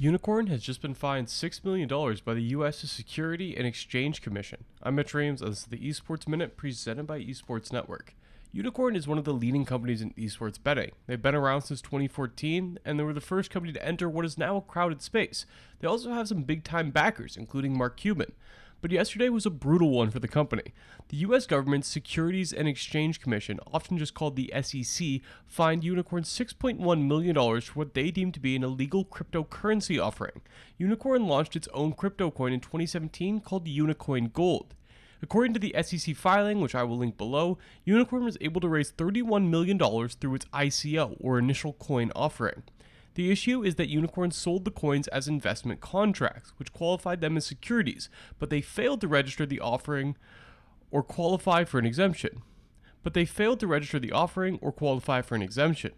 Unikrn has just been fined $6 million by the U.S. Security and Exchange Commission. I'm Mitch Reames, and this is the Esports Minute presented by Esports Network. Unikrn is one of the leading companies in esports betting. They've been around since 2014, and they were the first company to enter what is now a crowded space. They also have some big time backers, including Mark Cuban but yesterday was a brutal one for the company. The US government's Securities and Exchange Commission, often just called the SEC, fined Unikrn $6.1 million for what they deemed to be an illegal cryptocurrency offering. Unikrn launched its own crypto coin in 2017 called Unikoin Gold. According to the SEC filing, which I will link below, Unikrn was able to raise $31 million through its ICO, or initial coin offering. The issue is that Unikrn sold the coins as investment contracts, which qualified them as securities, but they failed to register the offering or qualify for an exemption. But they failed to register the offering or qualify for an exemption.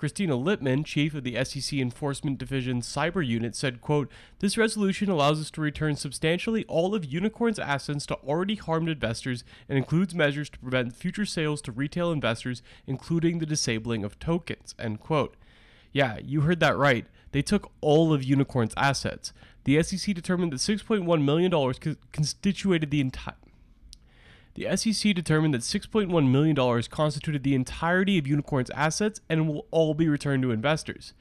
Kristina Littman, chief of the SEC Enforcement Division's cyber unit, said, quote, This resolution allows us to return substantially all of Unikrn's assets to already harmed investors and includes measures to prevent future sales to retail investors, including the disabling of tokens, end quote. Yeah, you heard that right. They took all of Unikrn's assets. The SEC determined that $6.1 million constituted the entire. The SEC determined that $6.1 million constituted the entirety of Unikrn's assets and will all be returned to investors.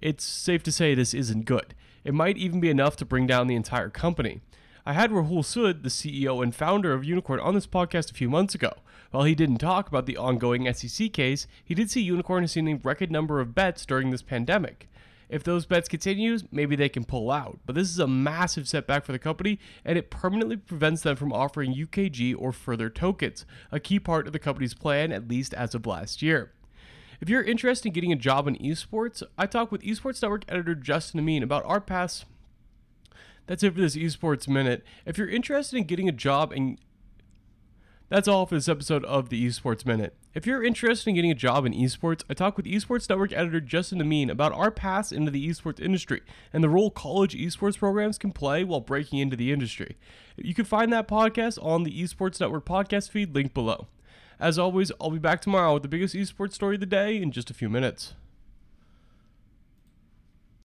It's safe to say this isn't good. It might even be enough to bring down the entire company. I had Rahul Sood, the CEO and founder of Unikrn, on this podcast a few months ago. While he didn't talk about the ongoing SEC case, he did see Unikrn has seen a record number of bets during this pandemic. If those bets continue, maybe they can pull out. But this is a massive setback for the company, and it permanently prevents them from offering UKG or further tokens, a key part of the company's plan, at least as of last year. If you're interested in getting a job in esports, I talked with Esports Network editor Justin Amin about our paths that's it for this esports minute. If you're interested in getting a job and that's all for this episode of the Esports Minute. If you're interested in getting a job in esports, I talked with Esports Network editor Justin Amin about our paths into the esports industry and the role college esports programs can play while breaking into the industry. You can find that podcast on the Esports Network podcast feed linked below. As always, I'll be back tomorrow with the biggest esports story of the day in just a few minutes.